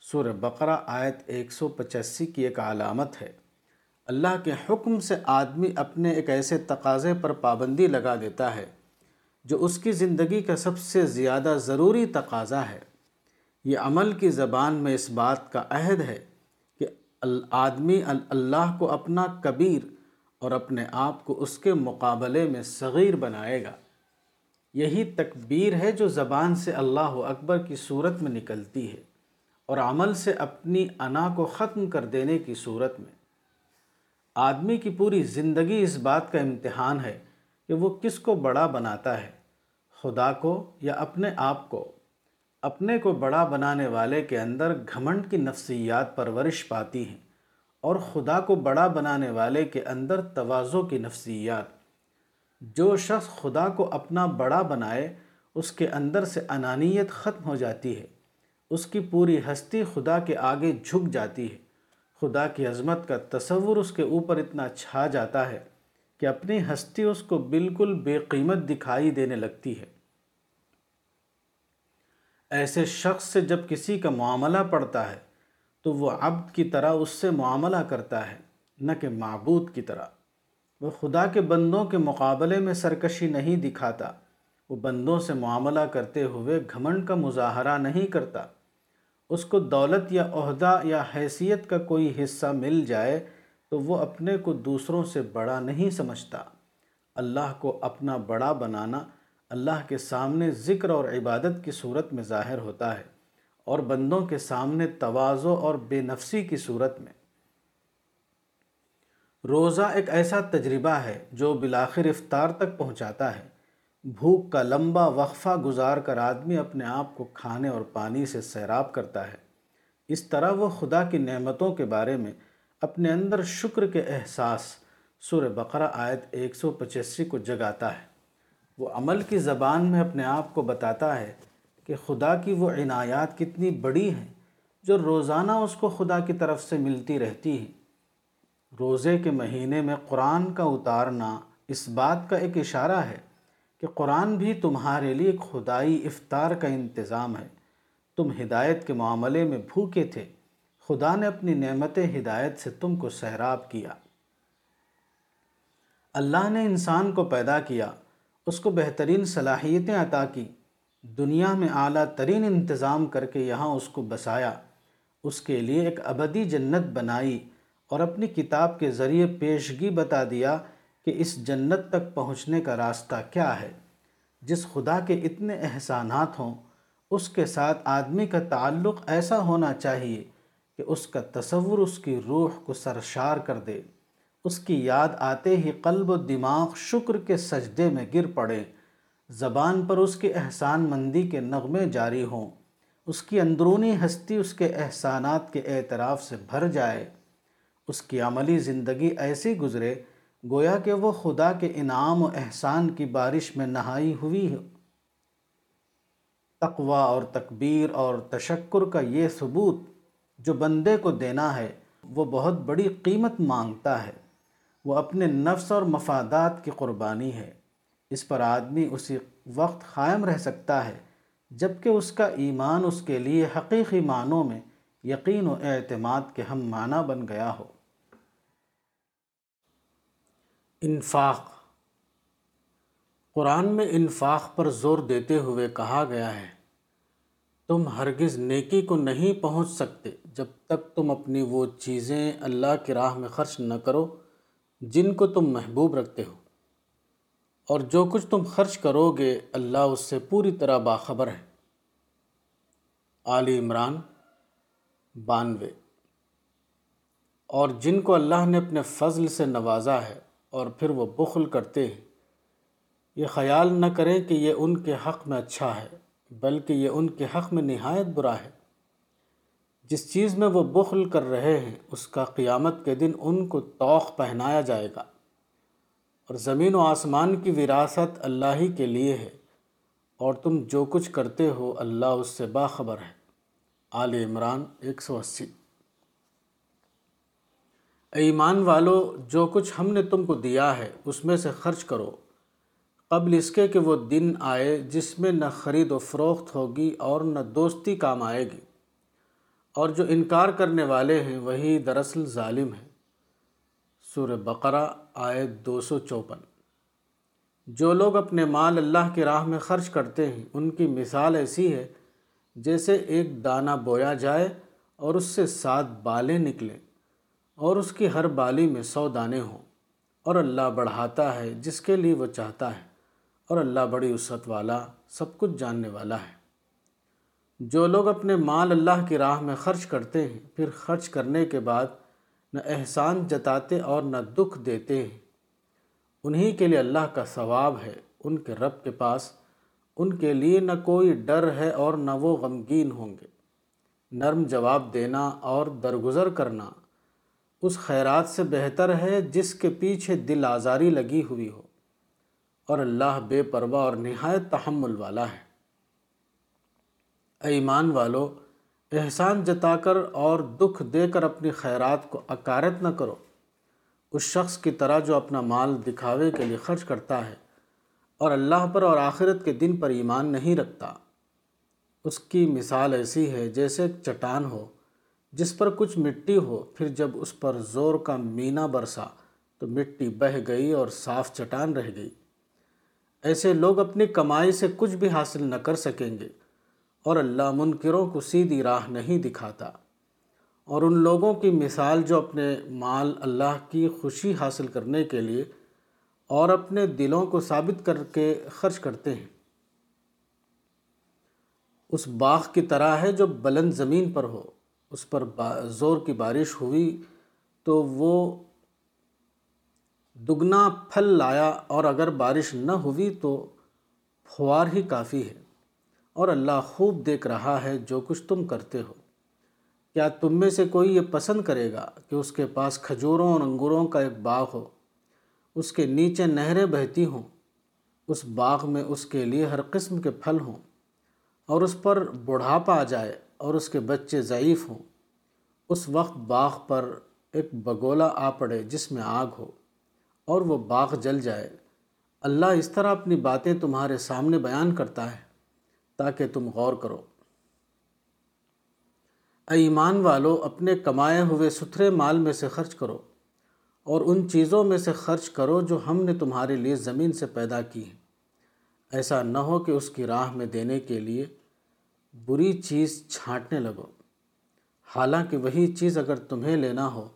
S1: سورہ بقرہ، آیت ایک سو پچاسی کی ایک علامت ہے۔ اللہ کے حکم سے آدمی اپنے ایک ایسے تقاضے پر پابندی لگا دیتا ہے جو اس کی زندگی کا سب سے زیادہ ضروری تقاضا ہے۔ یہ عمل کی زبان میں اس بات کا عہد ہے کہ آدمی اللہ کو اپنا کبیر اور اپنے آپ کو اس کے مقابلے میں صغیر بنائے گا۔ یہی تکبیر ہے جو زبان سے اللہ اکبر کی صورت میں نکلتی ہے اور عمل سے اپنی انا کو ختم کر دینے کی صورت میں۔ آدمی کی پوری زندگی اس بات کا امتحان ہے کہ وہ کس کو بڑا بناتا ہے، خدا کو یا اپنے آپ کو؟ اپنے کو بڑا بنانے والے کے اندر گھمنڈ کی نفسیات پرورش پاتی ہیں اور خدا کو بڑا بنانے والے کے اندر توازو کی نفسیات۔ جو شخص خدا کو اپنا بڑا بنائے، اس کے اندر سے انانیت ختم ہو جاتی ہے، اس کی پوری ہستی خدا کے آگے جھک جاتی ہے۔ خدا کی عظمت کا تصور اس کے اوپر اتنا چھا جاتا ہے کہ اپنی ہستی اس کو بالکل بے قیمت دکھائی دینے لگتی ہے۔ ایسے شخص سے جب کسی کا معاملہ پڑتا ہے تو وہ عبد کی طرح اس سے معاملہ کرتا ہے، نہ کہ معبود کی طرح۔ وہ خدا کے بندوں کے مقابلے میں سرکشی نہیں دکھاتا، وہ بندوں سے معاملہ کرتے ہوئے گھمنڈ کا مظاہرہ نہیں کرتا۔ اس کو دولت یا عہدہ یا حیثیت کا کوئی حصہ مل جائے تو وہ اپنے کو دوسروں سے بڑا نہیں سمجھتا۔ اللہ کو اپنا بڑا بنانا اللہ کے سامنے ذکر اور عبادت کی صورت میں ظاہر ہوتا ہے اور بندوں کے سامنے توازو اور بے نفسی کی صورت میں۔ روزہ ایک ایسا تجربہ ہے جو بلاخر افطار تک پہنچاتا ہے۔ بھوک کا لمبا وقفہ گزار کر آدمی اپنے آپ کو کھانے اور پانی سے سیراب کرتا ہے۔ اس طرح وہ خدا کی نعمتوں کے بارے میں اپنے اندر شکر کے احساس سور بقرہ آیت ایک سو پچاسی کو جگاتا ہے۔ وہ عمل کی زبان میں اپنے آپ کو بتاتا ہے کہ خدا کی وہ عنایات کتنی بڑی ہیں جو روزانہ اس کو خدا کی طرف سے ملتی رہتی ہیں۔ روزے کے مہینے میں قرآن کا اتارنا اس بات کا ایک اشارہ ہے کہ قرآن بھی تمہارے لیے خدائی افطار کا انتظام ہے۔ تم ہدایت کے معاملے میں بھوکے تھے۔ خدا نے اپنی نعمت ہدایت سے تم کو سہراب کیا۔ اللہ نے انسان کو پیدا کیا۔ اس کو بہترین صلاحیتیں عطا کی۔ دنیا میں اعلیٰ ترین انتظام کر کے یہاں اس کو بسایا۔ اس کے لیے ایک ابدی جنت بنائی اور اپنی کتاب کے ذریعے پیشگی بتا دیا۔ کہ اس جنت تک پہنچنے کا راستہ کیا ہے؟ جس خدا کے اتنے احسانات ہوں، اس کے ساتھ آدمی کا تعلق ایسا ہونا چاہیے کہ اس کا تصور اس کی روح کو سرشار کر دے۔ اس کی یاد آتے ہی قلب و دماغ شکر کے سجدے میں گر پڑے۔ زبان پر اس کی احسان مندی کے نغمے جاری ہوں۔ اس کی اندرونی ہستی اس کے احسانات کے اعتراف سے بھر جائے۔ اس کی عملی زندگی ایسی گزرے گویا کہ وہ خدا کے انعام و احسان کی بارش میں نہائی ہوئی ہو تقوی اور تکبیر اور تشکر کا یہ ثبوت جو بندے کو دینا ہے، وہ بہت بڑی قیمت مانگتا ہے۔ وہ اپنے نفس اور مفادات کی قربانی ہے۔ اس پر آدمی اسی وقت قائم رہ سکتا ہے، جبکہ اس کا ایمان اس کے لیے حقیقی معنوں میں یقین و اعتماد کے ہم معنی بن گیا ہو۔ انفاق۔ قرآن میں انفاق پر زور دیتے ہوئے کہا گیا ہے، تم ہرگز نیکی کو نہیں پہنچ سکتے جب تک تم اپنی وہ چیزیں اللہ کی راہ میں خرچ نہ کرو جن کو تم محبوب رکھتے ہو۔ اور جو کچھ تم خرچ کرو گے، اللہ اس سے پوری طرح باخبر ہے۔ علی عمران بانوے۔ اور جن کو اللہ نے اپنے فضل سے نوازا ہے اور پھر وہ بخل کرتے ہیں۔ یہ خیال نہ کریں کہ یہ ان کے حق میں اچھا ہے، بلکہ یہ ان کے حق میں نہایت برا ہے۔ جس چیز میں وہ بخل کر رہے ہیں، اس کا قیامت کے دن ان کو توق پہنایا جائے گا۔ اور زمین و آسمان کی وراثت اللہ ہی کے لیے ہے، اور تم جو کچھ کرتے ہو، اللہ اس سے باخبر ہے۔ آل عمران ایک سو اسی۔ ایمان والو، جو کچھ ہم نے تم کو دیا ہے، اس میں سے خرچ کرو۔ قبل اس کے کہ وہ دن آئے جس میں نہ خرید و فروخت ہوگی اور نہ دوستی کام آئے گی۔ اور جو انکار کرنے والے ہیں، وہی دراصل ظالم ہیں۔ سور بقرہ آئے دو سو چوپن۔ جو لوگ اپنے مال اللہ کی راہ میں خرچ کرتے ہیں، ان کی مثال ایسی ہے، جیسے ایک دانہ بویا جائے اور اس سے سات بالیں نکلیں۔ اور اس کی ہر بالی میں سو دانے ہوں۔ اور اللہ بڑھاتا ہے جس کے لیے وہ چاہتا ہے۔ اور اللہ بڑی وسعت والا، سب کچھ جاننے والا ہے۔ جو لوگ اپنے مال اللہ کی راہ میں خرچ کرتے ہیں، پھر خرچ کرنے کے بعد نہ احسان جتاتے اور نہ دکھ دیتے ہیں۔ انہی کے لیے اللہ کا ثواب ہے، ان کے رب کے پاس۔ ان کے لیے نہ کوئی ڈر ہے اور نہ وہ غمگین ہوں گے۔ نرم جواب دینا اور درگزر کرنا اس خیرات سے بہتر ہے جس کے پیچھے دل آزاری لگی ہوئی ہو۔ اور اللہ بے پرواہ اور نہایت تحمل والا ہے۔ ایمان والو، احسان جتا کر اور دکھ دے کر اپنی خیرات کو اکارت نہ کرو۔ اس شخص کی طرح جو اپنا مال دکھاوے کے لیے خرچ کرتا ہے اور اللہ پر اور آخرت کے دن پر ایمان نہیں رکھتا۔ اس کی مثال ایسی ہے جیسے ایک چٹان ہو۔ جس پر کچھ مٹی ہو، پھر جب اس پر زور کا مینا برسا تو مٹی بہہ گئی اور صاف چٹان رہ گئی۔ ایسے لوگ اپنی کمائی سے کچھ بھی حاصل نہ کر سکیں گے اور اللہ منکروں کو سیدھی راہ نہیں دکھاتا۔ اور ان لوگوں کی مثال جو اپنے مال اللہ کی خوشی حاصل کرنے کے لیے اور اپنے دلوں کو ثابت کر کے خرچ کرتے ہیں۔ اس باغ کی طرح ہے جو بلند زمین پر ہو۔ اس پر زور کی بارش ہوئی تو وہ دگنا پھل لایا اور اگر بارش نہ ہوئی تو پھوار ہی کافی ہے اور اللہ خوب دیکھ رہا ہے جو کچھ تم کرتے ہو۔ کیا تم میں سے کوئی یہ پسند کرے گا کہ اس کے پاس کھجوروں اور انگوروں کا ایک باغ ہو؟ اس کے نیچے نہریں بہتی ہوں، اس باغ میں اس کے لیے ہر قسم کے پھل ہوں اور اس پر بڑھاپا آ جائے۔ اور اس کے بچے ضعیف ہوں۔ اس وقت باغ پر ایک بگولا آ پڑے جس میں آگ ہو اور وہ باغ جل جائے۔ اللہ اس طرح اپنی باتیں تمہارے سامنے بیان کرتا ہے تاکہ تم غور کرو۔ اے ایمان والو، اپنے کمائے ہوئے ستھرے مال میں سے خرچ کرو اور ان چیزوں میں سے خرچ کرو جو ہم نے تمہارے لیے زمین سے پیدا کی ہیں۔ ایسا نہ ہو کہ اس کی راہ میں دینے کے لیے بری چیز چھانٹنے لگو۔ حالانکہ وہی چیز اگر تمہیں لینا ہو،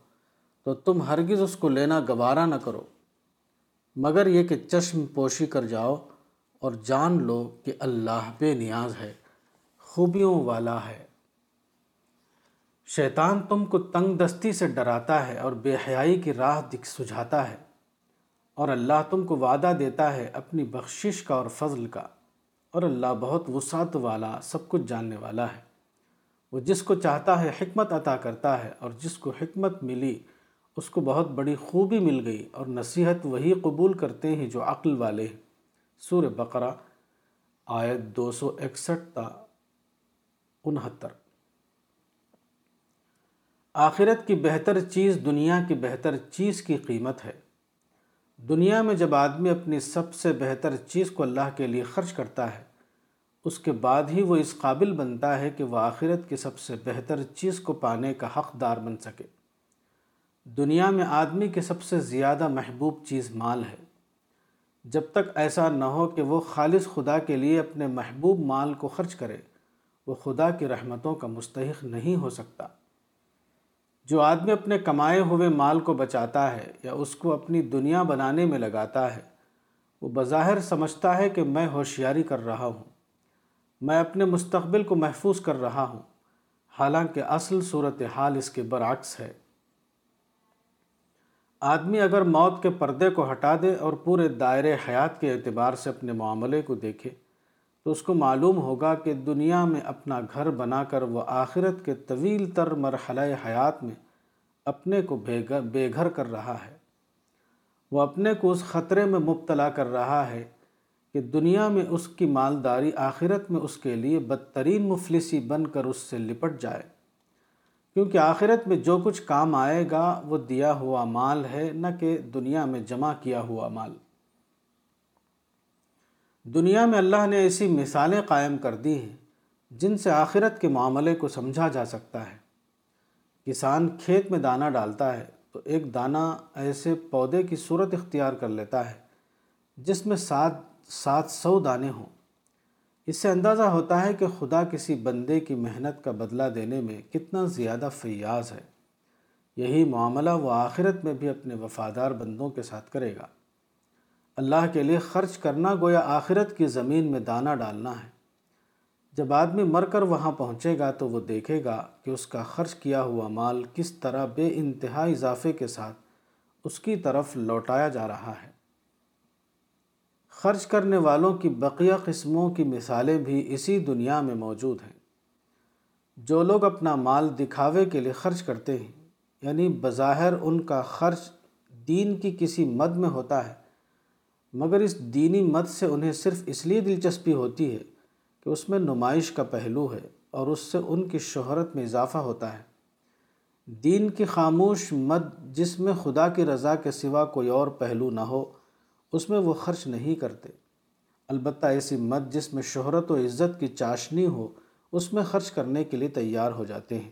S1: تو تم ہرگز اس کو لینا گوارا نہ کرو۔ مگر یہ کہ چشم پوشی کر جاؤ اور جان لو کہ اللہ بے نیاز ہے، خوبیوں والا ہے۔ شیطان تم کو تنگ دستی سے ڈراتا ہے اور بے حیائی کی راہ دکھ سجھاتا ہے، اور اللہ تم کو وعدہ دیتا ہے اپنی بخشش کا اور فضل کا۔ اور اللہ بہت وسعت والا، سب کچھ جاننے والا ہے۔ وہ جس کو چاہتا ہے حکمت عطا کرتا ہے اور جس کو حکمت ملی، اس کو بہت بڑی خوبی مل گئی اور نصیحت وہی قبول کرتے ہیں جو عقل والے ہیں۔ سور بقرہ، آیت دو سو اکسٹھ تا انہتر۔ آخرت کی بہتر چیز دنیا کی بہتر چیز کی قیمت ہے۔ دنیا میں جب آدمی اپنی سب سے بہتر چیز کو اللہ کے لیے خرچ کرتا ہے، اس کے بعد ہی وہ اس قابل بنتا ہے کہ وہ آخرت کی سب سے بہتر چیز کو پانے کا حقدار بن سکے۔ دنیا میں آدمی کی سب سے زیادہ محبوب چیز مال ہے۔ جب تک ایسا نہ ہو کہ وہ خالص خدا کے لیے اپنے محبوب مال کو خرچ کرے، وہ خدا کی رحمتوں کا مستحق نہیں ہو سکتا۔ جو آدمی اپنے کمائے ہوئے مال کو بچاتا ہے یا اس کو اپنی دنیا بنانے میں لگاتا ہے، وہ بظاہر سمجھتا ہے کہ میں ہوشیاری کر رہا ہوں۔ میں اپنے مستقبل کو محفوظ کر رہا ہوں۔ حالانکہ اصل صورت حال اس کے برعکس ہے۔ آدمی اگر موت کے پردے کو ہٹا دے اور پورے دائرے حیات کے اعتبار سے اپنے معاملے کو دیکھے تو اس کو معلوم ہوگا کہ دنیا میں اپنا گھر بنا کر وہ آخرت کے طویل تر مرحلہ حیات میں اپنے کو بے گھر بے گھر کر رہا ہے۔ وہ اپنے کو اس خطرے میں مبتلا کر رہا ہے کہ دنیا میں اس کی مالداری آخرت میں اس کے لیے بدترین مفلسی بن کر اس سے لپٹ جائے۔ کیونکہ آخرت میں جو کچھ کام آئے گا وہ دیا ہوا مال ہے، نہ کہ دنیا میں جمع کیا ہوا مال۔ دنیا میں اللہ نے ایسی مثالیں قائم کر دی ہیں جن سے آخرت کے معاملے کو سمجھا جا سکتا ہے۔ کسان کھیت میں دانہ ڈالتا ہے تو ایک دانہ ایسے پودے کی صورت اختیار کر لیتا ہے جس میں سات سات سو دانے ہوں۔ اس سے اندازہ ہوتا ہے کہ خدا کسی بندے کی محنت کا بدلہ دینے میں کتنا زیادہ فیاض ہے۔ یہی معاملہ وہ آخرت میں بھی اپنے وفادار بندوں کے ساتھ کرے گا۔ اللہ کے لیے خرچ کرنا گویا آخرت کی زمین میں دانہ ڈالنا ہے۔ جب آدمی مر کر وہاں پہنچے گا تو وہ دیکھے گا کہ اس کا خرچ کیا ہوا مال کس طرح بے انتہا اضافے کے ساتھ اس کی طرف لوٹایا جا رہا ہے۔ خرچ کرنے والوں کی بقیہ قسموں کی مثالیں بھی اسی دنیا میں موجود ہیں۔ جو لوگ اپنا مال دکھاوے کے لیے خرچ کرتے ہیں یعنی بظاہر ان کا خرچ دین کی کسی مد میں ہوتا ہے مگر اس دینی مد سے انہیں صرف اس لیے دلچسپی ہوتی ہے کہ اس میں نمائش کا پہلو ہے اور اس سے ان کی شہرت میں اضافہ ہوتا ہے۔ دین کی خاموش مد جس میں خدا کی رضا کے سوا کوئی اور پہلو نہ ہو، اس میں وہ خرچ نہیں کرتے۔ البتہ ایسی مت جس میں شہرت و عزت کی چاشنی ہو، اس میں خرچ کرنے کے لیے تیار ہو جاتے ہیں۔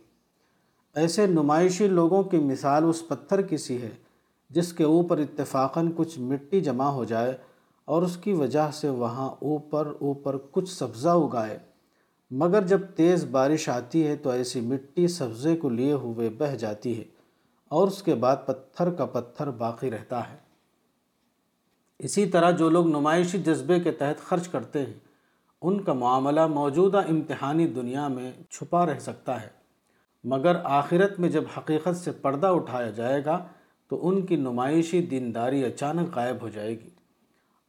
S1: ایسے نمائشی لوگوں کی مثال اس پتھر کی سی ہے جس کے اوپر اتفاقاً کچھ مٹی جمع ہو جائے اور اس کی وجہ سے وہاں اوپر اوپر کچھ سبزہ اگائے۔ مگر جب تیز بارش آتی ہے تو ایسی مٹی سبزے کو لیے ہوئے بہہ جاتی ہے اور اس کے بعد پتھر کا پتھر باقی رہتا ہے۔ اسی طرح جو لوگ نمائشی جذبے کے تحت خرچ کرتے ہیں، ان کا معاملہ موجودہ امتحانی دنیا میں چھپا رہ سکتا ہے۔ مگر آخرت میں جب حقیقت سے پردہ اٹھایا جائے گا تو ان کی نمائشی دینداری اچانک غائب ہو جائے گی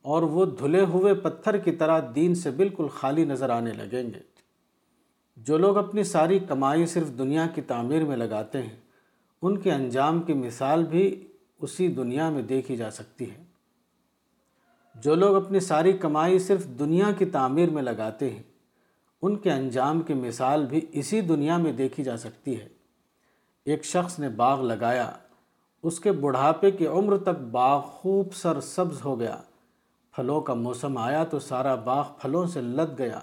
S1: اور وہ دھلے ہوئے پتھر کی طرح دین سے بالکل خالی نظر آنے لگیں گے۔ جو لوگ اپنی ساری کمائی صرف دنیا کی تعمیر میں لگاتے ہیں، ان کے انجام کی مثال بھی اسی دنیا میں دیکھی جا سکتی ہے۔ جو لوگ اپنی ساری کمائی صرف دنیا کی تعمیر میں لگاتے ہیں، ان کے انجام کی مثال بھی اسی دنیا میں دیکھی جا سکتی ہے۔ ایک شخص نے باغ لگایا۔ اس کے بڑھاپے کی عمر تک باغ خوب سر سبز ہو گیا۔ پھلوں کا موسم آیا تو سارا باغ پھلوں سے لد گیا۔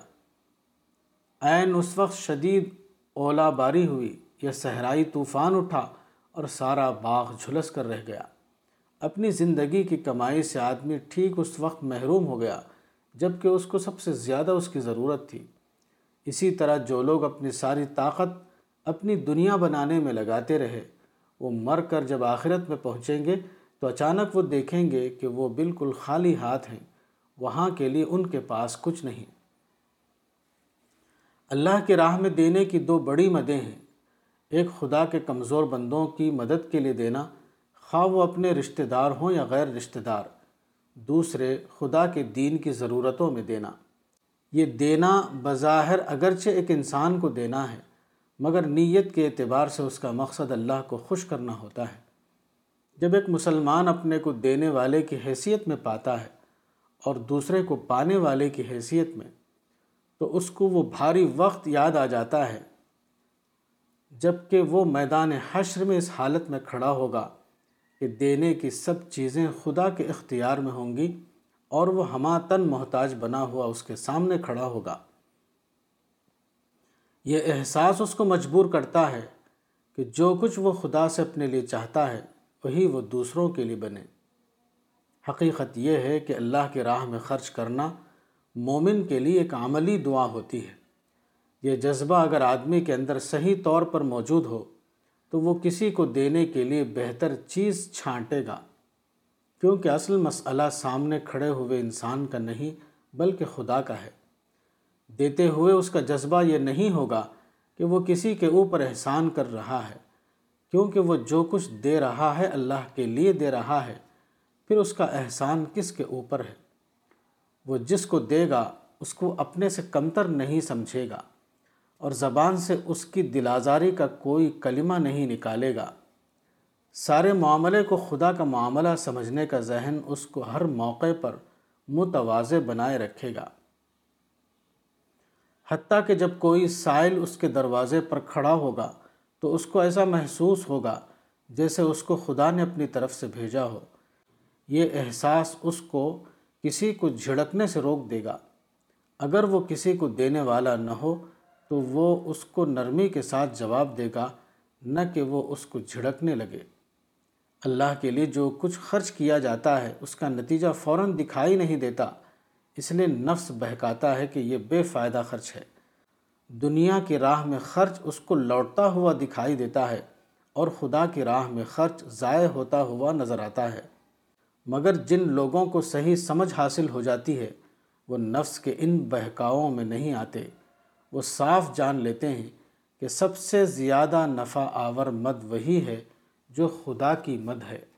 S1: عین اس وقت شدید اولا باری ہوئی۔ یا صحرائی طوفان اٹھا اور سارا باغ جھلس کر رہ گیا۔ اپنی زندگی کی کمائی سے آدمی ٹھیک اس وقت محروم ہو گیا جبکہ اس کو سب سے زیادہ اس کی ضرورت تھی۔ اسی طرح جو لوگ اپنی ساری طاقت اپنی دنیا بنانے میں لگاتے رہے وہ مر کر جب آخرت میں پہنچیں گے تو اچانک وہ دیکھیں گے کہ وہ بالکل خالی ہاتھ ہیں، وہاں کے لیے ان کے پاس کچھ نہیں۔ اللہ کے راہ میں دینے کی دو بڑی مدیں ہیں۔ ایک خدا کے کمزور بندوں کی مدد کے لیے دینا، خواہ وہ اپنے رشتہ دار ہوں یا غیر رشتہ دار۔ دوسرے، خدا کے دین کی ضرورتوں میں دینا۔ یہ دینا بظاہر اگرچہ ایک انسان کو دینا ہے۔ مگر نیت کے اعتبار سے اس کا مقصد اللہ کو خوش کرنا ہوتا ہے۔ جب ایک مسلمان اپنے کو دینے والے کی حیثیت میں پاتا ہے اور دوسرے کو پانے والے کی حیثیت میں، تو اس کو وہ بھاری وقت یاد آ جاتا ہے۔ جبکہ وہ میدان حشر میں اس حالت میں کھڑا ہوگا کہ دینے کی سب چیزیں خدا کے اختیار میں ہوں گی اور وہ ہما تن محتاج بنا ہوا اس کے سامنے کھڑا ہوگا۔ یہ احساس اس کو مجبور کرتا ہے کہ جو کچھ وہ خدا سے اپنے لیے چاہتا ہے، وہی وہ دوسروں کے لیے بنے۔ حقیقت یہ ہے کہ اللہ کے راہ میں خرچ کرنا مومن کے لیے ایک عملی دعا ہوتی ہے۔ یہ جذبہ اگر آدمی کے اندر صحیح طور پر موجود ہو، تو وہ کسی کو دینے کے لیے بہتر چیز چھانٹے گا۔ کیونکہ اصل مسئلہ سامنے کھڑے ہوئے انسان کا نہیں، بلکہ خدا کا ہے۔ دیتے ہوئے اس کا جذبہ یہ نہیں ہوگا کہ وہ کسی کے اوپر احسان کر رہا ہے، کیونکہ وہ جو کچھ دے رہا ہے اللہ کے لیے دے رہا ہے، پھر اس کا احسان کس کے اوپر ہے؟ وہ جس کو دے گا، اس کو اپنے سے کمتر نہیں سمجھے گا، اور زبان سے اس کی دلازاری کا کوئی کلمہ نہیں نکالے گا۔ سارے معاملے کو خدا کا معاملہ سمجھنے کا ذہن اس کو ہر موقع پر متوازے بنائے رکھے گا۔ حتیٰ کہ جب کوئی سائل اس کے دروازے پر کھڑا ہوگا تو اس کو ایسا محسوس ہوگا جیسے اس کو خدا نے اپنی طرف سے بھیجا ہو۔ یہ احساس اس کو کسی کو جھڑکنے سے روک دے گا۔ اگر وہ کسی کو دینے والا نہ ہو تو وہ اس کو نرمی کے ساتھ جواب دے گا، نہ کہ وہ اس کو جھڑکنے لگے۔ اللہ کے لیے جو کچھ خرچ کیا جاتا ہے، اس کا نتیجہ فوراً دکھائی نہیں دیتا۔ اس لیے نفس بہکاتا ہے کہ یہ بے فائدہ خرچ ہے۔ دنیا کی راہ میں خرچ اس کو لوٹتا ہوا دکھائی دیتا ہے اور خدا کی راہ میں خرچ ضائع ہوتا ہوا نظر آتا ہے۔ مگر جن لوگوں کو صحیح سمجھ حاصل ہو جاتی ہے، وہ نفس کے ان بہکاؤں میں نہیں آتے۔ وہ صاف جان لیتے ہیں کہ سب سے زیادہ نفع آور مد وہی ہے جو خدا کی مد ہے۔